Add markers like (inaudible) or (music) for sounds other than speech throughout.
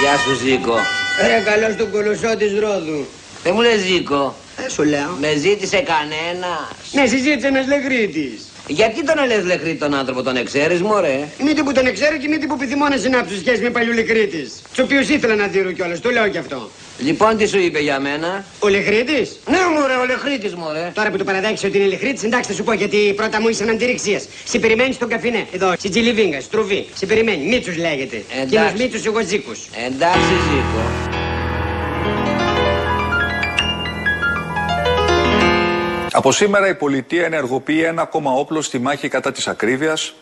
Γεια σου Ζήκο. Ρε καλώς τον κολοσσό της Ρόδου. Δεν μου λες Ζήκο. Ε, σου λέω. Με ζήτησε κανένας. Ναι, συζήτησε ένας λεγρίτης. Γιατί τον λες λεχρή τον άνθρωπο, τον εξαίρεις μωρέ; Μήτε που τον εξέρω και μήτε που επιθυμώ να συνάψω σχέση με παλιού λεγρίτης. Του οποίους ήθελα να δίνω κιόλας, το λέω κι αυτό. Λοιπόν τι σου είπε για μένα; Ο λεγρίτης. Ναι μωρέ, ο λεχρήτης μωρέ. Τώρα που το παραδέχεσαι ότι είναι λεχρίτης, εντάξει θα σου πω γιατί πρώτα μου ήσαν αντιρρηξίας. Σε περιμένεις στον καφινέ. Εδώ, στη Τζιλιβίνγκα, στρουβή. Σε περιμένει. Μίτσος λέγεται. Εντάξει. Κοινός Μίτσος, εγώ Ζήκος. Εντάξει Ζήκο. Από σήμερα η πολιτεία ενεργοποιεί ένα ακόμα όπλο στη μάχη κατά της ακρίβειας.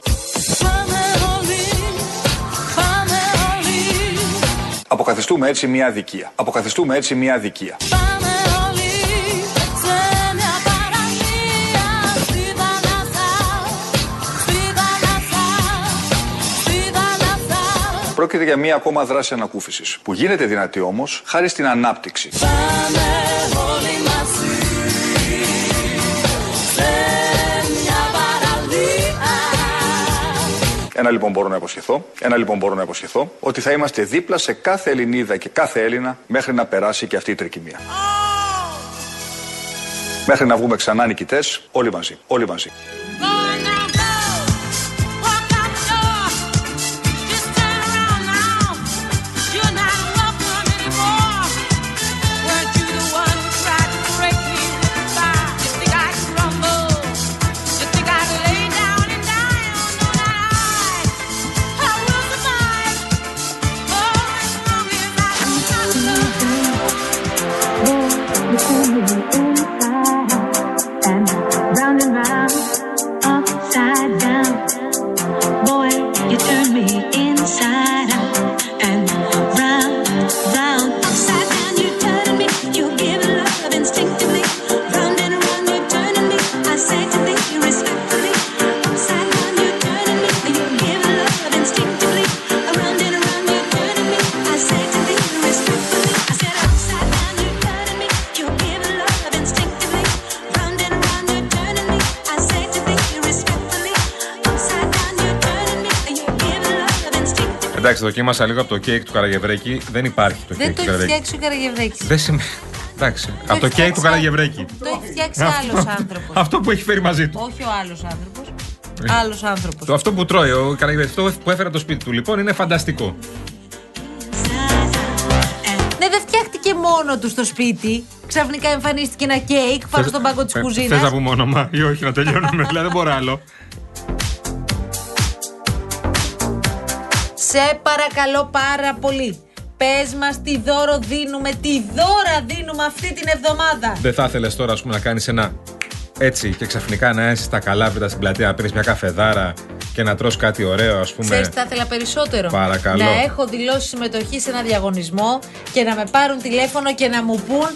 Αποκαθιστούμε έτσι μια αδικία. Αποκαθιστούμε έτσι μια αδικία. Πρόκειται για μια ακόμα δράση ανακούφισης, που γίνεται δυνατή όμως χάρη στην ανάπτυξη. Ένα λοιπόν μπορώ να υποσχεθώ, ένα λοιπόν μπορώ να υποσχεθώ, ότι θα είμαστε δίπλα σε κάθε Ελληνίδα και κάθε Έλληνα μέχρι να περάσει και αυτή η τρικυμία. Μέχρι να βγούμε ξανά νικητές, όλοι μαζί, όλοι μαζί. And Εντάξει, δοκίμασα λίγο από το κέικ του Καραγευρέκη. Δεν υπάρχει το Δεν κέικ το του έχει Καραγευρέκη. φτιάξει ο Καραγευρέκης. Δεν σημαίνει. Εντάξει, από το έχει κέικ του φτιάξει Καραγευρέκη. Το έχει φτιάξει άλλος άνθρωπος. Αυτό που έχει φέρει μαζί του. Όχι ο άλλος άνθρωπος. Άλλος άνθρωπος. Το αυτό που τρώει ο Καραγευρέκης, αυτό που έφερε από το σπίτι του λοιπόν είναι φανταστικό. Ναι, δεν φτιάχτηκε μόνο του στο σπίτι. Ξαφνικά εμφανίστηκε ένα κέικ πάνω στον πάγκο της Θε να κουζίνα. πούμε όνομα ή όχι να τελειώνουμε. (laughs) δηλαδή δεν μπορώ άλλο. Σε παρακαλώ πάρα πολύ. Πες μας τι δώρο δίνουμε, τι δώρα δίνουμε αυτή την εβδομάδα. Δεν θα ήθελες τώρα ας πούμε, να κάνεις ένα έτσι και ξαφνικά να είσαι στα καλάβρητα στην πλατεία να πίνεις μια καφεδάρα και να τρως κάτι ωραίο, ας πούμε. Ξέρεις, θα ήθελα περισσότερο; Παρακαλώ. Να έχω δηλώσει συμμετοχή σε ένα διαγωνισμό και να με πάρουν τηλέφωνο και να μου πούν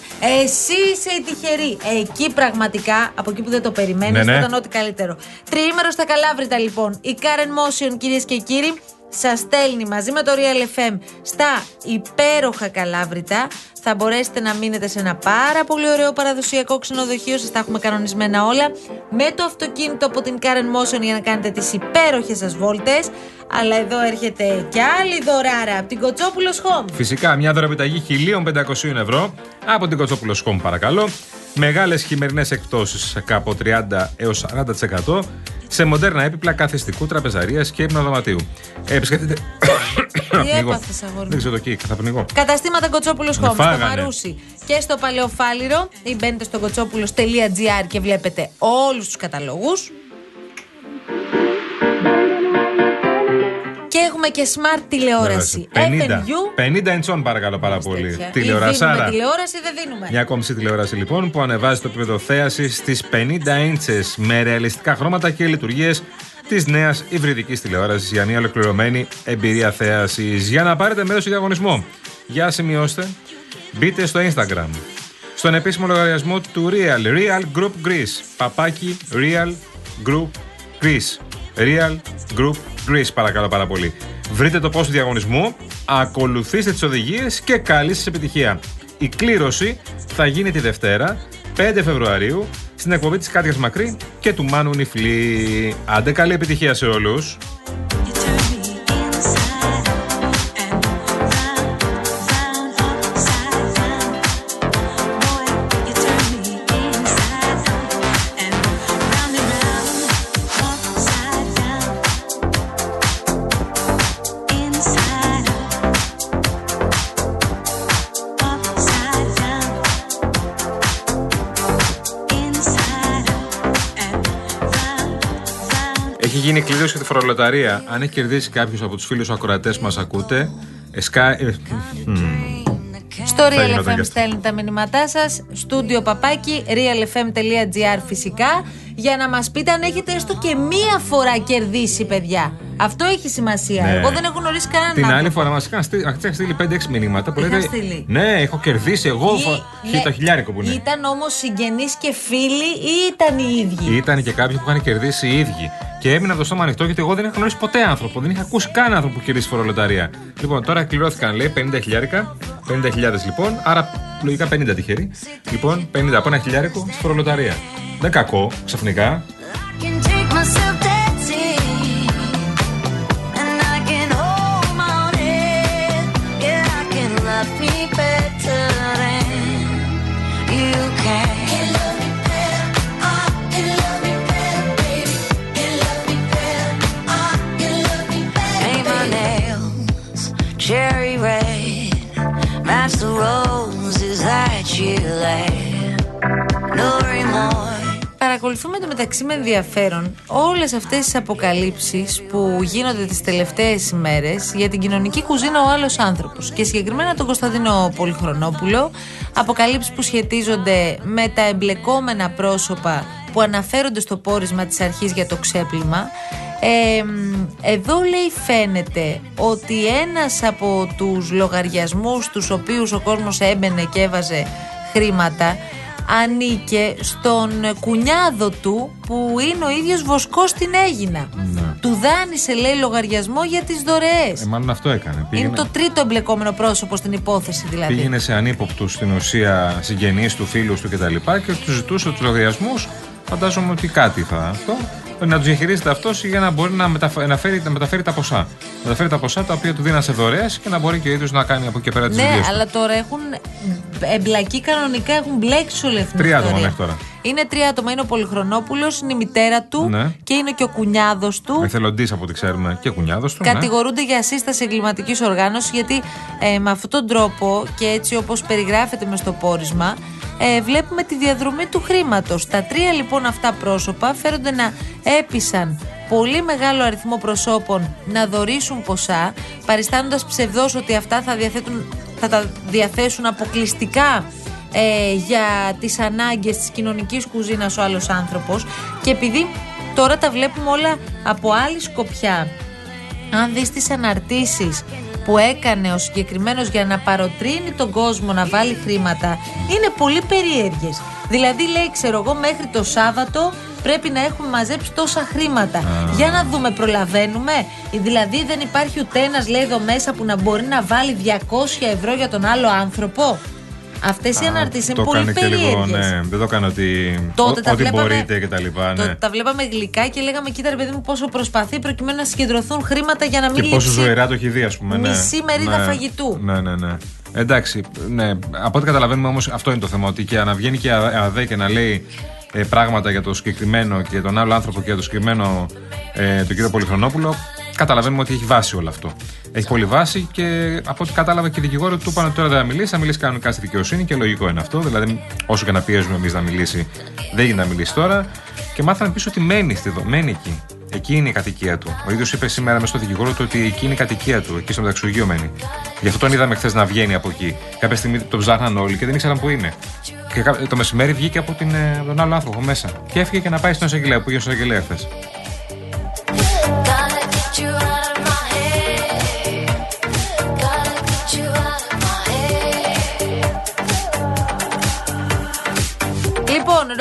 Εσύ είσαι η τυχερή. Εκεί πραγματικά, από εκεί που δεν το περιμένεις, Ναι, ναι. θα ήταν ό,τι καλύτερο. Τριήμερο στα Καλάβρητα, λοιπόν. Η Karen Motion, κυρίες και κύριοι, σας στέλνει μαζί με το Real FM στα υπέροχα Καλάβρητα. Θα μπορέσετε να μείνετε σε ένα πάρα πολύ ωραίο παραδοσιακό ξενοδοχείο. Σας τα έχουμε κανονισμένα όλα. Με το αυτοκίνητο από την Karen Motion για να κάνετε τις υπέροχες σας βόλτες. Αλλά εδώ έρχεται κι άλλη δωράρα από την Κοτσόπουλος Home. Φυσικά, μια δωρεπιταγή 1.500 ευρώ από την Κοτσόπουλος Home, παρακαλώ. Μεγάλες χειμερινές εκπτώσεις από 30 έως 40% σε μοντέρνα έπιπλα καθιστικού, τραπεζαρίας και υπνοδωματίου. Ε, επισκεφτείτε. Τι Πνιγώ. έπαθες, αγόρι μου; Δεν ξέρω το κίκ, θα πνιγώ. Καταστήματα Κοτσόπουλος Home στο φάγανε. Μαρούσι και στο Παλαιοφάλιρο. Ή μπαίνετε στο κοτσόπουλο.gr και βλέπετε όλους τους καταλόγους. Και έχουμε και smart τηλεόραση. 50, FNU. 50 inch παρακαλώ πάρα πολύ. τέτοια. Ή Τηλεορασάρα. Δίνουμε τηλεόραση ή δεν δίνουμε. Μια κόμψη τηλεόραση λοιπόν που ανεβάζει το επίπεδο θέασης στις 50 inches με ρεαλιστικά χρώματα και λειτουργίες της νέας υβριδικής τηλεόρασης για μια ολοκληρωμένη εμπειρία θέασης. Για να πάρετε μέρος στο διαγωνισμό, για σημειώστε, μπείτε στο Instagram. Στον επίσημο λογαριασμό του Real, Real Group Greece. Παπάκι Real Group Greece. Real Group Greece, παρακαλώ πάρα πολύ. Βρείτε το πώ του διαγωνισμού, ακολουθήστε τις οδηγίες και καλή σας επιτυχία. Η κλήρωση θα γίνει τη Δευτέρα, 5 Φεβρουαρίου, στην εκπομπή της Κάτιας Μακρύ και του Μάνου Νιφλή. Άντε καλή επιτυχία σε όλους. Γίνει κλειδί και τη φορολοταρία. Αν έχει κερδίσει κάποιος από τους φίλους ακροατές που μας ακούτε, εσκά. ε, μ, Στο Θα Real γινόταν FM και- στέλνετε τα μηνύματά σας. Στούντιο παπάκι, realfm.gr φυσικά. Για να μας πείτε αν έχετε έστω και μία φορά κερδίσει, παιδιά. Αυτό έχει σημασία. Ναι. Εγώ δεν έχω γνωρίσει κανέναν. Την άλλη άνθρωπο. φορά μας είχαν στείλει, είχαν στείλει 5-6 μηνύματα που Είχαν λέτε. στείλει. Ναι, έχω κερδίσει εγώ Ή- φο- ναι, το χιλιάρικο που είναι. Ήταν όμως συγγενείς και φίλοι ή ήταν οι ίδιοι; Ήταν και κάποιοι που είχαν κερδίσει οι ίδιοι. Και έμεινα από το στόμα ανοιχτό γιατί εγώ δεν είχα γνωρίσει ποτέ άνθρωπο. Δεν είχα ακούσει κανέναν άνθρωπο που κερδίσει φορολοταρία. Λοιπόν, τώρα κληρώθηκαν λέει 50 χιλιάρικα. 50.000 λοιπόν, άρα λογικά 50 τυχεροί. Λοιπόν, 50 από ένα χιλιάρικο στη φορολοταρία. Δεν κακό, ξαφνικά. Παρακολουθούμε το μεταξύ με ενδιαφέρον όλες αυτές τις αποκαλύψεις που γίνονται τις τελευταίες ημέρες για την κοινωνική κουζίνα ο άλλος άνθρωπος και συγκεκριμένα τον Κωνσταντίνο Πολυχρονόπουλο αποκαλύψεις που σχετίζονται με τα εμπλεκόμενα πρόσωπα που αναφέρονται στο πόρισμα της αρχής για το ξέπλυμα. Ε, μ, εδώ λέει φαίνεται ότι ένας από τους λογαριασμούς τους οποίους ο κόσμος έμπαινε και έβαζε χρήματα ανήκε στον κουνιάδο του που είναι ο ίδιος βοσκός στην Έγινα. Του δάνεισε λέει λογαριασμό για τις δωρεές. Ε, μάλλον αυτό έκανε. Πήγαινε, Είναι το τρίτο εμπλεκόμενο πρόσωπο στην υπόθεση δηλαδή. πήγαινε σε ανύποπτους στην ουσία συγγενείς του, φίλους του κτλ. Και τους ζητούσε τους λογαριασμούς. Φαντάζομαι ότι κάτι θα αυτό. Να τους διαχειρίζεται αυτός για να μπορεί να, μεταφ- να, φέρει, να μεταφέρει τα ποσά. Να μεταφέρει τα ποσά τα οποία του δίναν σε δωρεές και να μπορεί και ο ίδιος να κάνει από εκεί και πέρα τις Ναι, δουλειέ του. αλλά τώρα έχουν εμπλακεί κανονικά, έχουν μπλέξει όλη αυτή την Τρία άτομα ιστορία. μέχρι τώρα. Είναι τρία άτομα. Είναι ο Πολυχρονόπουλος, είναι η μητέρα του Ναι. και είναι και ο κουνιάδος του. Εθελοντής από ό,τι ξέρουμε και κουνιάδος του. ναι. Κατηγορούνται για σύσταση εγκληματικής οργάνωσης γιατί ε, με αυτόν τον τρόπο και έτσι όπως περιγράφεται μες στο πόρισμα, ε, βλέπουμε τη διαδρομή του χρήματος. Τα τρία λοιπόν αυτά πρόσωπα φέρονται να έπεισαν πολύ μεγάλο αριθμό προσώπων να δωρήσουν ποσά, παριστάνοντας ψευδός ότι αυτά θα, διαθέτουν, θα τα διαθέσουν αποκλειστικά ε, για τις ανάγκες της κοινωνικής κουζίνας ο άλλος άνθρωπος και επειδή τώρα τα βλέπουμε όλα από άλλη σκοπιά αν δεις τις αναρτήσεις που έκανε ο συγκεκριμένος για να παροτρύνει τον κόσμο να βάλει χρήματα είναι πολύ περίεργες. Δηλαδή λέει ξέρω εγώ μέχρι το Σάββατο πρέπει να έχουμε μαζέψει τόσα χρήματα. Για να δούμε προλαβαίνουμε. Δηλαδή δεν υπάρχει ούτε ένας λέει εδώ μέσα που να μπορεί να βάλει 200 ευρώ για τον άλλο άνθρωπο. Αυτές οι Α, αναρτήσεις είναι το πολύ κάνει και λίγο, περίεργες. ναι. Δεν το κάνω ότι. Τότε ό- τα ό,τι βλέπαμε, μπορείτε και τα λοιπά. τότε Ναι. τα βλέπαμε γλυκά και λέγαμε κοίτα ρε παιδί μου πόσο προσπαθεί προκειμένου να συγκεντρωθούν χρήματα για να μην Και πόσο λείψει ζωηρά το έχει δει, ας πούμε. ναι. μισή μερίδα Ναι. φαγητού. Ναι, ναι, ναι. Εντάξει, ναι. Από ό,τι καταλαβαίνουμε όμως, αυτό είναι το θέμα. Ότι και να βγαίνει και η ΑΔΕ και να λέει ε, πράγματα για το συγκεκριμένο και για τον άλλο άνθρωπο και για το συγκεκριμένο ε, τον κύριο Πολυχρονόπουλο, καταλαβαίνουμε ότι έχει βάση όλο αυτό. Έχει πολύ βάση και από ό,τι κατάλαβα και οι δικηγόροι του είπαν ότι τώρα δεν θα μιλήσει, θα μιλήσει κανονικά στη δικαιοσύνη και λογικό είναι αυτό. Δηλαδή, όσο και να πιέζουμε εμείς να μιλήσει, δεν γίνεται να μιλήσει τώρα. Και μάθαμε επίση ότι μένει, στη, δο- μένει εκεί. Εκεί είναι η κατοικία του. Ο ίδιος είπε σήμερα μέσα στο δικηγόρο του ότι εκεί είναι η κατοικία του. Εκεί στο μεταξουργείο μένει. Γι' αυτό τον είδαμε χθες να βγαίνει από εκεί. Κάποια στιγμή τον ψάχναν όλοι και δεν ήξεραν που είναι. Και κα- το μεσημέρι βγήκε από, την, ε, από τον άλλο άνθρωπο μέσα. Και έφυγε και να πάει στον εισαγγελέα που πήγε στον εισαγγελέα χθες.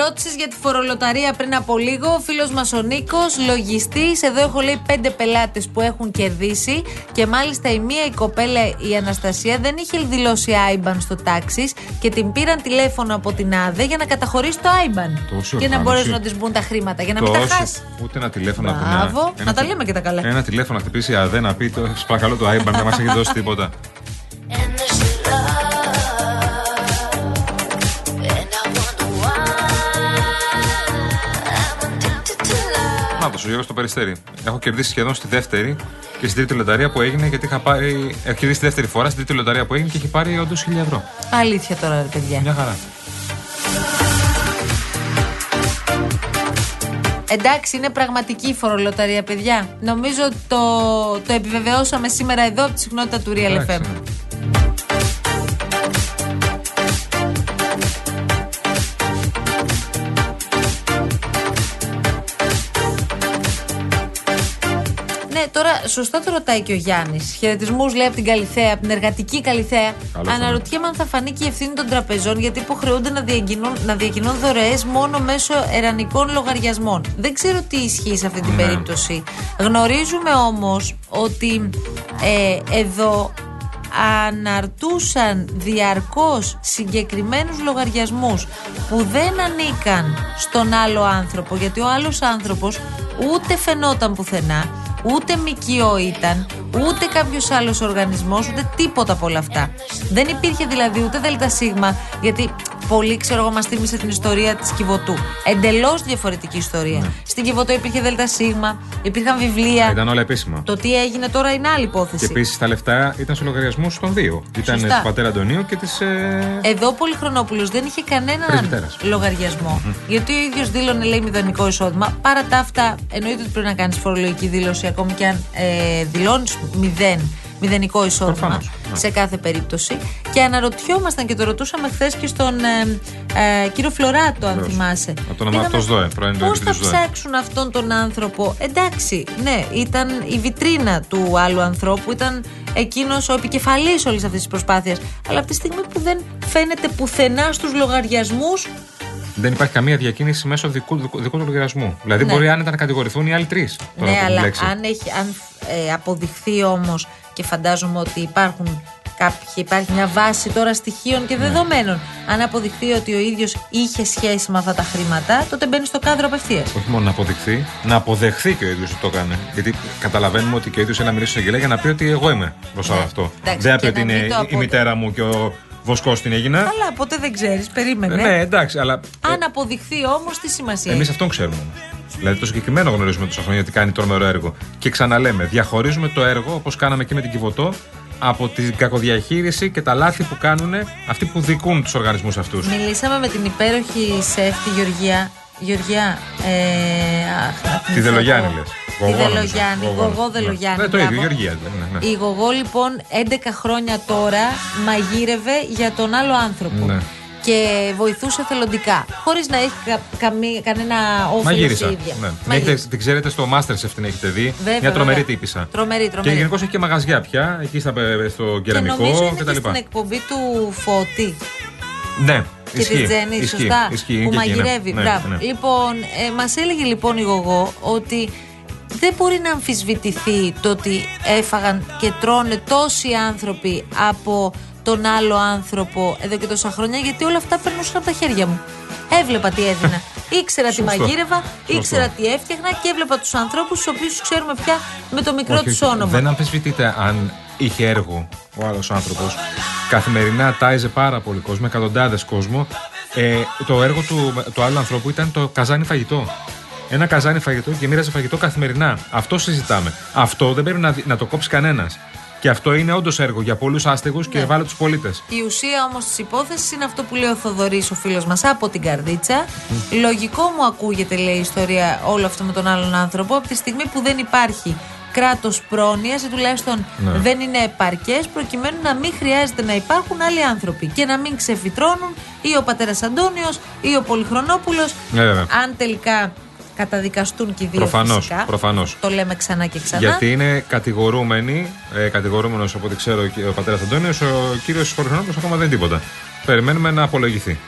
Λοιπόν, ρώτησες για τη φορολοταρία πριν από λίγο. Ο φίλος μας ο Νίκος, λογιστής. Εδώ έχω λέει πέντε πελάτες που έχουν κερδίσει. Και μάλιστα η μία η κοπέλα, η Αναστασία, δεν είχε δηλώσει IBAN στο τάξη και την πήραν τηλέφωνο από την ΑΔΕ για να καταχωρήσει το IBAN. Τόση και να οργάνωση. μπορέσουν να της μπουν τα χρήματα. Για να μην τα Τόσο- χάσει. Ούτε ένα τηλέφωνο από Μπράβο. μια- Να ένα τα τε- λέμε και τα καλά. Ένα τηλέφωνο να χτυπήσει η ΑΔΕ να πει: το, Σας παρακαλώ το IBAN δεν μας έχει δώσει τίποτα. Love. Να το σου Γιώργος στο περιστέρι. Έχω κερδίσει σχεδόν στη δεύτερη και στην τρίτη λοταρία που έγινε γιατί είχα πάρει. Έχω κερδίσει τη δεύτερη φορά στην τρίτη λοταρία που έγινε και έχει πάρει όντως 1000 ευρώ. Αλήθεια τώρα, ρε παιδιά. Μια χαρά. Εντάξει, είναι πραγματική η φορολοταρία, παιδιά. Νομίζω το, το επιβεβαιώσαμε σήμερα εδώ από τη συχνότητα του Real Εντάξει, FM. Ναι. Ναι, τώρα σωστά το ρωτάει και ο Γιάννης. Χαιρετισμούς λέει από την Καλιθέα, από την εργατική Καλιθέα. Καλώς Αναρωτιέμαι αν θα φανεί και η ευθύνη των τραπεζών γιατί υποχρεούνται να διακινούν, να διακινούν δωρεές μόνο μέσω ερανικών λογαριασμών. Δεν ξέρω τι ισχύει σε αυτή την Ναι. περίπτωση. Γνωρίζουμε όμως ότι ε, εδώ αναρτούσαν διαρκώς συγκεκριμένους λογαριασμούς που δεν ανήκαν στον άλλο άνθρωπο γιατί ο άλλος άνθρωπος ούτε φαινόταν πουθενά ούτε ΜΚΟ ήταν ούτε κάποιος άλλος οργανισμός ούτε τίποτα από όλα αυτά. Δεν υπήρχε δηλαδή ούτε ΔΣ γιατί πολύ ξέρω εγώ μας θύμισε την ιστορία της Κιβωτού εντελώς διαφορετική ιστορία στην Κιβωτό υπήρχε ΔΣ υπήρχαν βιβλία Ήταν όλα επίσημα. το τι έγινε τώρα είναι άλλη υπόθεση Και επίσης τα λεφτά ήταν σε λογαριασμούς των δύο. Ήταν Σωστά. του πατέρα Αντωνίου και της. Ε... Εδώ ο Πολυχρονόπουλος δεν είχε κανέναν Πρεσβυτέρας. λογαριασμό. Γιατί ο ίδιος δήλωνε, λέει, μηδενικό εισόδημα. Παρά τα αυτά, εννοείται ότι πρέπει να κάνεις φορολογική δήλωση, ακόμη και αν ε, δηλώνεις μηδέν. Μηδενικό εισόδημα Προφανώς, ναι. σε κάθε περίπτωση. Και αναρωτιόμασταν και το ρωτούσαμε χθες και στον ε, ε, κύριο Φλωράτο, αν Βεβαίως. θυμάσαι. Από τον Αμαρτός ΔΟΕ, πρώην Πώς θα διευθυντής ΔΟΕ. ψάξουν αυτόν τον άνθρωπο. Εντάξει, ναι, ήταν η βιτρίνα του άλλου ανθρώπου, ήταν εκείνος ο επικεφαλής όλης αυτής της προσπάθειας. Αλλά από τη στιγμή που δεν φαίνεται πουθενά στους λογαριασμούς. Δεν υπάρχει καμία διακίνηση μέσω δικού, δικού, δικού του λογαριασμού. Δηλαδή Ναι. μπορεί άνετα να κατηγορηθούν οι άλλοι τρεις. Ναι, αλλά αν, έχει, αν ε, αποδειχθεί όμως και φαντάζομαι ότι υπάρχουν κάποιοι, υπάρχει μια βάση τώρα στοιχείων Ναι. και δεδομένων. Αν αποδειχθεί ότι ο ίδιος είχε σχέση με αυτά τα χρήματα, τότε μπαίνει στο κάδρο απευθείας. Όχι μόνο να αποδειχθεί, να αποδεχθεί και ο ίδιος ότι το έκανε. Γιατί καταλαβαίνουμε ότι και ο ίδιος είναι να μιλήσει στον εισαγγελέα για να πει ότι εγώ είμαι μπροστά Ναι. από αυτό. Εντάξει, δεν θα πει και ότι να μην είναι το η αποδε- μητέρα μου και ο βοσκό την έγινα. Αλλά ποτέ δεν ξέρεις, περίμενε. Ναι, εντάξει, αλλά. Αν αποδειχθεί όμως, τι σημασία Εμείς έχει; αυτόν ξέρουμε όμως. Δηλαδή το συγκεκριμένο γνωρίζουμε τόσα χρόνια ότι κάνει τρομερό έργο. Και ξαναλέμε, διαχωρίζουμε το έργο όπως κάναμε και με την Κιβωτό από την κακοδιαχείριση και τα λάθη που κάνουν αυτοί που δικούν τους οργανισμούς αυτούς. Μιλήσαμε με την υπέροχη σεφ τη Γεωργία. Γεωργία. Ε, αχ, να Τη θυμηθώ Δελογιάννη εγώ. Λε. Τη Δελογιάννη. Γογό Δελογιάννη. Ναι, το ίδιο, μπράβο. Γεωργία. Ναι, ναι. Η Γογό λοιπόν 11 χρόνια τώρα μαγείρευε για τον άλλο άνθρωπο. Ναι. Και βοηθούσε θελοντικά. Χωρίς να έχει κα, καμή- κανένα όφελος η Μαγείρισα. ίδια. Ναι. Την, Μαγείρισα. έχετε, την ξέρετε στο Masterchef την έχετε δει. Βέβαια, Μια τρομερή βέβαια. τύπησα. Τρομερή, Και τρομερή. γενικώς έχει και μαγαζιά πια, εκεί στα, στο Και νομίζω κεραμικό είναι και κτλ. στην εκπομπή του Φώτη. Ναι, και ισχύει, τη Τζέννη, ισχύει, σωστά. ισχύει, που είναι και εκεί, ναι. μαγειρεύει. Ναι, Μπράβο. ναι. Λοιπόν, ε, μας έλεγε λοιπόν η Γογό ότι δεν μπορεί να αμφισβητηθεί το ότι έφαγαν και τρώνε τόσοι άνθρωποι από τον άλλο άνθρωπο εδώ και τόσα χρόνια, γιατί όλα αυτά περνούσαν από τα χέρια μου. Έβλεπα τι έδινα. (laughs) Ήξερα τι Σωστό. μαγείρευα, Σωστό. ήξερα τι έφτιαχνα και έβλεπα τους ανθρώπους, τους οποίους ξέρουμε πια με το μικρό Όχι, τους όχι. όνομα. Δεν αμφισβητείται αν είχε έργο ο άλλος άνθρωπος. Καθημερινά τάιζε πάρα πολύ κόσμο, εκατοντάδες κόσμο. Ε, το έργο του, του άλλου ανθρώπου ήταν το καζάνι φαγητό. Ένα καζάνι φαγητό και μοίραζε φαγητό καθημερινά. Αυτό συζητάμε. Αυτό δεν πρέπει να, δι- να το κόψει κανένας. Και αυτό είναι όντως έργο για πολλούς άστεγους και Ναι. ευάλωτους πολίτες. Η ουσία όμως της υπόθεσης είναι αυτό που λέει ο Θοδωρής, ο φίλος μας από την Καρδίτσα. Λογικό μου ακούγεται, λέει η ιστορία, όλο αυτό με τον άλλον άνθρωπο, από τη στιγμή που δεν υπάρχει κράτος πρόνοιας ή τουλάχιστον Ναι. δεν είναι επαρκές, προκειμένου να μην χρειάζεται να υπάρχουν άλλοι άνθρωποι και να μην ξεφυτρώνουν ή ο πατέρας Αντώνιος ή ο Πολυχρονόπουλος. Ναι, βέβαια. αν τελικά καταδικαστούν και οι δύο Προφανώς, φυσικά. προφανώς. Το λέμε ξανά και ξανά. Γιατί είναι κατηγορούμενοι, ε, κατηγορούμενος από ό,τι ξέρω και ο πατέρας Αντώνιος, ο κύριος Φορχονόπουλο ακόμα δεν είναι τίποτα. Περιμένουμε να απολογηθεί.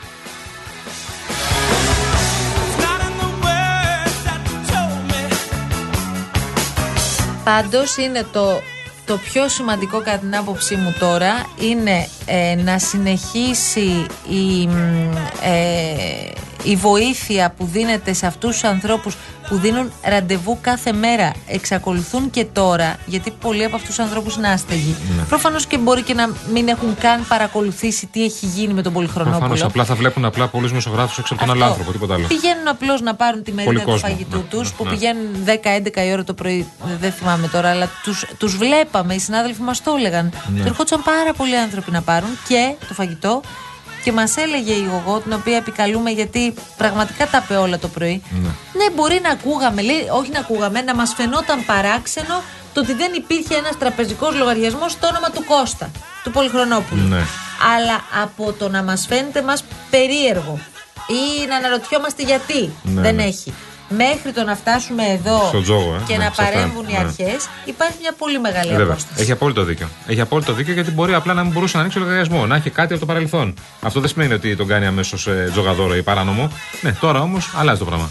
Πάντως είναι το, το πιο σημαντικό κατά την άποψή μου τώρα είναι ε, να συνεχίσει η, μ, ε, η βοήθεια που δίνεται σε αυτούς τους ανθρώπους που δίνουν ραντεβού κάθε μέρα. Εξακολουθούν και τώρα, γιατί πολλοί από αυτούς τους ανθρώπους είναι άστεγοι. Ναι. Προφανώς και μπορεί και να μην έχουν καν παρακολουθήσει τι έχει γίνει με τον Πολυχρονόπουλο. Προφανώς απλά θα βλέπουν απλά πολλού μεσογράφους έξω από τον άλλο Αυτό. άνθρωπο, τίποτα άλλο. Πηγαίνουν απλώς να πάρουν τη μερίδα του κόσμο, φαγητού ναι, τους, ναι, που ναι. πηγαίνουν 10-11 η ώρα το πρωί. Δεν θυμάμαι τώρα, αλλά τους τους βλέπαμε. Οι συνάδελφοι μας το έλεγαν. Ναι. Και ερχόντουσαν πάρα πολλοί άνθρωποι να πάρουν και το φαγητό Και μας έλεγε η Γογό, την οποία επικαλούμε γιατί πραγματικά τα είπε όλα το πρωί. Ναι, μπορεί να ακούγαμε, λέει, όχι να ακούγαμε, να μας φαινόταν παράξενο το ότι δεν υπήρχε ένας τραπεζικός λογαριασμός στο όνομα του Κώστα, του Πολυχρονόπουλου. Ναι. Αλλά από το να μας φαίνεται μας περίεργο ή να αναρωτιόμαστε γιατί Ναι, δεν ναι. έχει. Μέχρι το να φτάσουμε εδώ Στο τζόγο, ε. και Ναι, να σε αυτά, παρέμβουν οι ναι. αρχές, υπάρχει μια πολύ μεγάλη Ε, Βέβαια. απόσταση. Έχει απόλυτο δίκιο. Έχει απόλυτο δίκιο γιατί μπορεί απλά να μην μπορούσε να ανοίξει λογαριασμό, να έχει κάτι από το παρελθόν. Αυτό δεν σημαίνει ότι τον κάνει αμέσως ε, τζογαδόρο ή παράνομο. Ναι, τώρα όμως αλλάζει το πράγμα.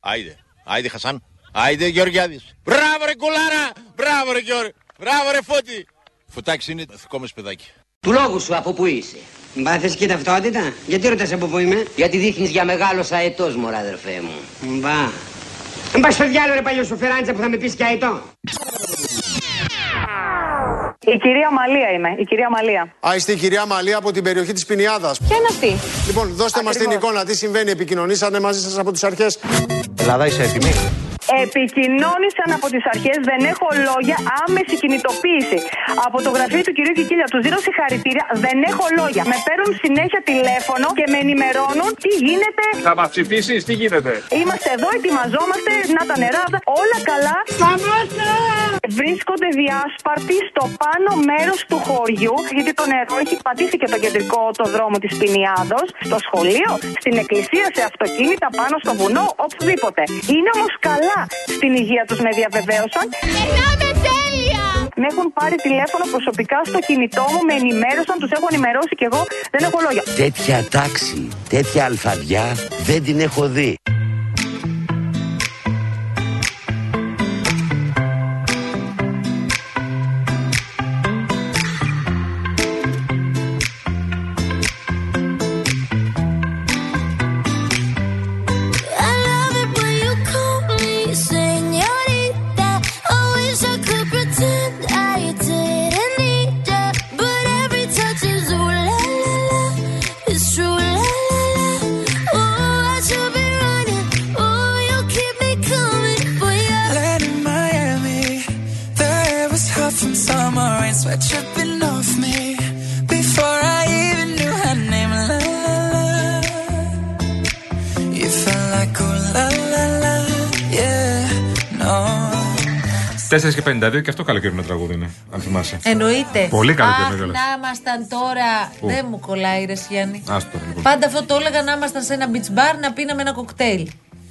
Άιδε, άιδε Χασάν. Άιδε Γεωργιάδης. Μπράβο ρε κουλάρα. Μπράβο ρε Γεωργ. Μπράβο ρε Φώτη. Φωτάξι είναι δικό μας παιδάκι. Του λόγου σου από πού είσαι. Μπάθες και ταυτότητα; Γιατί ρωτάς από πού είμαι; Γιατί δείχνεις για μεγάλος αετός, μωρά αδερφέ μου. Μπα. Μην πας στο διάλογο ρε παλιό σου φεράντσα που θα με πεις και αετό. Η κυρία Μαλία είμαι, η κυρία Μαλία. Α, είστε η κυρία Μαλία από την περιοχή της Πινιάδας. Ποια είναι αυτή; Λοιπόν, δώστε μας την Ακριβώς. εικόνα. Τι συμβαίνει, επικοινωνήσανε μαζί σας από τις αρχές. Ελλάδα, είσαι έτοιμη; Επικοινώνησαν από τις αρχές, δεν έχω λόγια, άμεση κινητοποίηση. Από το γραφείο του κυρίου Κικίλια τους δίνω συγχαρητήρια, δεν έχω λόγια. Με παίρνουν συνέχεια τηλέφωνο και με ενημερώνουν τι γίνεται. Θα μας ψηφίσεις, τι γίνεται; Είμαστε εδώ, ετοιμαζόμαστε, να τα νερά, όλα καλά. Βρίσκονται διάσπαρτοι στο πάνω μέρος του χωριού, γιατί το νερό έχει πατήσει και το κεντρικό το δρόμο της Πινιάδος, στο σχολείο, στην εκκλησία, σε αυτοκίνητα, πάνω στο βουνό, οπουδήποτε. Είναι όμως καλά στην υγεία τους, με διαβεβαίωσαν. Με έχουν πάρει τηλέφωνο προσωπικά στο κινητό μου, με ενημέρωσαν, τους έχω ενημερώσει και εγώ δεν έχω λόγια. Τέτοια τάξη, τέτοια αλφαδιά δεν την έχω δει. 4 και 52 και αυτό καλοκαιρινό τραγούδι είναι, αν θυμάσαι. Εννοείται. Πολύ καλοκαιρινό Αχ, κιόλας. να ήμασταν τώρα. Πού; Δεν μου κολλάει, ρε Γιάννη. Άστο τώρα, λοιπόν. Πάντα αυτό το έλεγα να ήμασταν σε ένα beach bar να πίναμε ένα κοκτέιλ.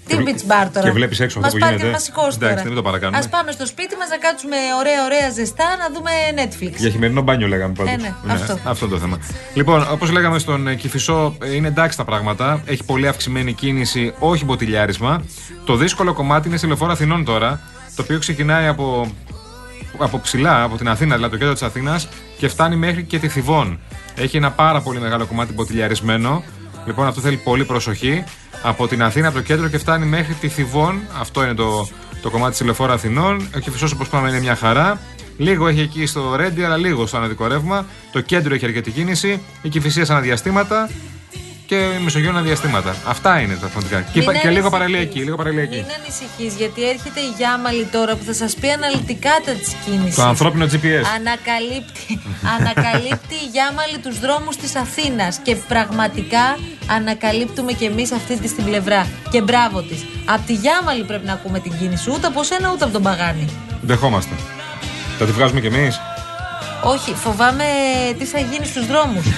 Τι Και βλέ- beach bar τώρα; και βλέπεις έξω αυτό Μας που πάρει γίνεται. και μας σηκώσει τώρα. Εντάξει, μην το παρακάνουμε. Α πάμε στο σπίτι μας να κάτσουμε ωραία, ωραία ζεστά να δούμε Netflix. Για χειμερινό μπάνιο λέγαμε πάντως. Ε, ναι, αυτό. αυτό είναι το θέμα. Λοιπόν, όπως λέγαμε στον ε, Κηφισό, ε, είναι εντάξει τα πράγματα. Έχει πολύ αυξημένη κίνηση, όχι μποτιλιάρισμα. Το δύσκολο κομμάτι είναι στη λεωφόρο Αθηνών τώρα, το οποίο ξεκινάει από, από ψηλά, από την Αθήνα, δηλαδή το κέντρο της Αθήνας, και φτάνει μέχρι και τη Θηβών. Έχει ένα πάρα πολύ μεγάλο κομμάτι μποτιλιαρισμένο. Λοιπόν, αυτό θέλει πολύ προσοχή. Από την Αθήνα, από το κέντρο και φτάνει μέχρι τη Θηβών. Αυτό είναι το, το κομμάτι της λεωφόρο Αθηνών. Ο Κηφισό, όπως πάμε, είναι μια χαρά. Λίγο έχει εκεί στο Ρέντι, αλλά λίγο στο αναδικό ρεύμα. Το κέντρο έχει αρκετή κίνηση. Η Κυφυσία σε αναδιαστήματα και η Μεσογείο αναδιαστήματα. Αυτά είναι τα φωνητικά. Και, Μην υπά- και λίγο ανησυχείς. παραλιακή. Λίγο παραλιακή. Μην ανησυχείς, γιατί έρχεται η Γιάμαλη τώρα που θα σας πει αναλυτικά τα της κίνησης. Το ανθρώπινο GPS. Ανακαλύπτει, ανακαλύπτει η Γιάμαλη τους δρόμους της Αθήνας και πραγματικά ανακαλύπτουμε και εμείς αυτή τη στην πλευρά. Και μπράβο της. Από τη Γιάμαλη πρέπει να ακούμε την κίνηση, ούτε από σένα ούτε από τον Παγάνη. Δεχόμαστε. Θα τη βγάζουμε κι εμείς; Όχι, φοβάμαι τι θα γίνει στους δρόμους. (laughs)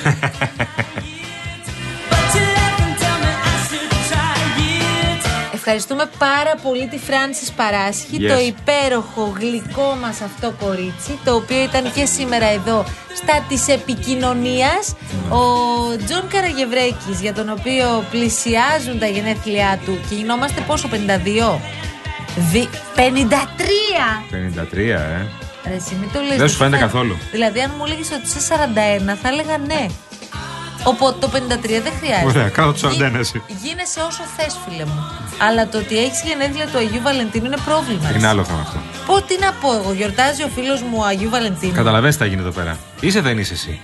Ευχαριστούμε πάρα πολύ τη Φράνσις Παράσχη, Yes. το υπέροχο γλυκό μας αυτό κορίτσι, το οποίο ήταν και σήμερα εδώ στα της επικοινωνίας. Ο Τζον Καραγευρέκης, για τον οποίο πλησιάζουν τα γενέθλιά του και γινόμαστε πόσο, 52? Δι... 53! 53, ε. Ρε, εσύ μην το λες, Δεν σου φαίνεται θα- καθόλου. Δηλαδή, αν μου έλεγες ότι είσαι 41, θα έλεγα ναι. Οπότε το 53 δεν χρειάζεται. Ωραία, κάτω το 41 Γι- εσύ. Γίνεσαι όσο θες, φίλε μου. Αλλά το ότι έχεις γενέθλια του Αγίου Βαλεντίνου είναι πρόβλημα. Είναι άλλο θέμα αυτό. Πω, τι να πω εγώ, γιορτάζει ο φίλος μου ο Αγίου Βαλεντίνου. Καταλαβαίνεις τι θα γίνει εδώ πέρα. Είσαι δεν είσαι εσύ.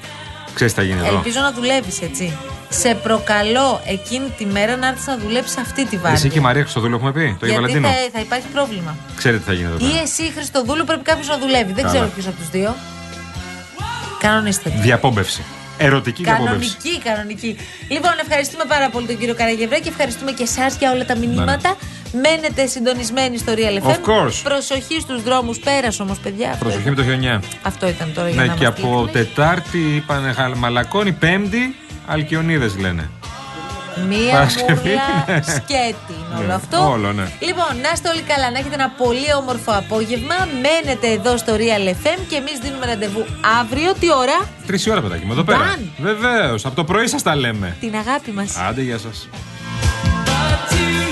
Ξέρεις τι θα γίνει εδώ. Ελπίζω να δουλεύεις, έτσι. Σε προκαλώ εκείνη τη μέρα να έρθεις να δουλέψεις αυτή τη βάρδια. Εσύ και η Μαρία Χρυστοδούλου έχουμε πει, το Γιατί Βαλαντίνο. θα, θα υπάρχει πρόβλημα. Ξέρετε τι θα γίνει εδώ Ή πέρα. εσύ, Χριστοδούλου, πρέπει κάποιος να δουλεύει. Δεν Καλά. ξέρω ποιος από τους δύο. Κανονίστε. το. Διαπόμπευση. Ερωτική διαπόμπευση. Κανονική, κανονική. Λοιπόν, ευχαριστούμε πάρα πολύ τον κύριο Καραγευρέ και ευχαριστούμε και εσάς για όλα τα μηνύματα. Μένετε συντονισμένοι στο Real FM. Ναι, Of course. Προσοχή στους δρόμους. Πέρασε όμως, παιδιά. Αυτό, Προσοχή με το χιονιά. αυτό ήταν τώρα για Ναι, να και είμαστε από ειλικρινείς. Τετάρτη είπαν Μαλακώνει, Πέμπτη Αλκιονίδες λένε. Μία Παρασκευή, μουρλα ναι. σκέτη είναι όλο Ναι, αυτό. όλο, ναι. Λοιπόν, να είστε όλοι καλά, να έχετε ένα πολύ όμορφο απόγευμα. Μένετε εδώ στο Real FM και εμείς δίνουμε ραντεβού αύριο. Τι ώρα; Τρεις ώρα παιδάκι μου εδώ πέρα. Μπαν. Βεβαίως, από το πρωί σας τα λέμε. Την αγάπη μας. Άντε, γεια σας. But you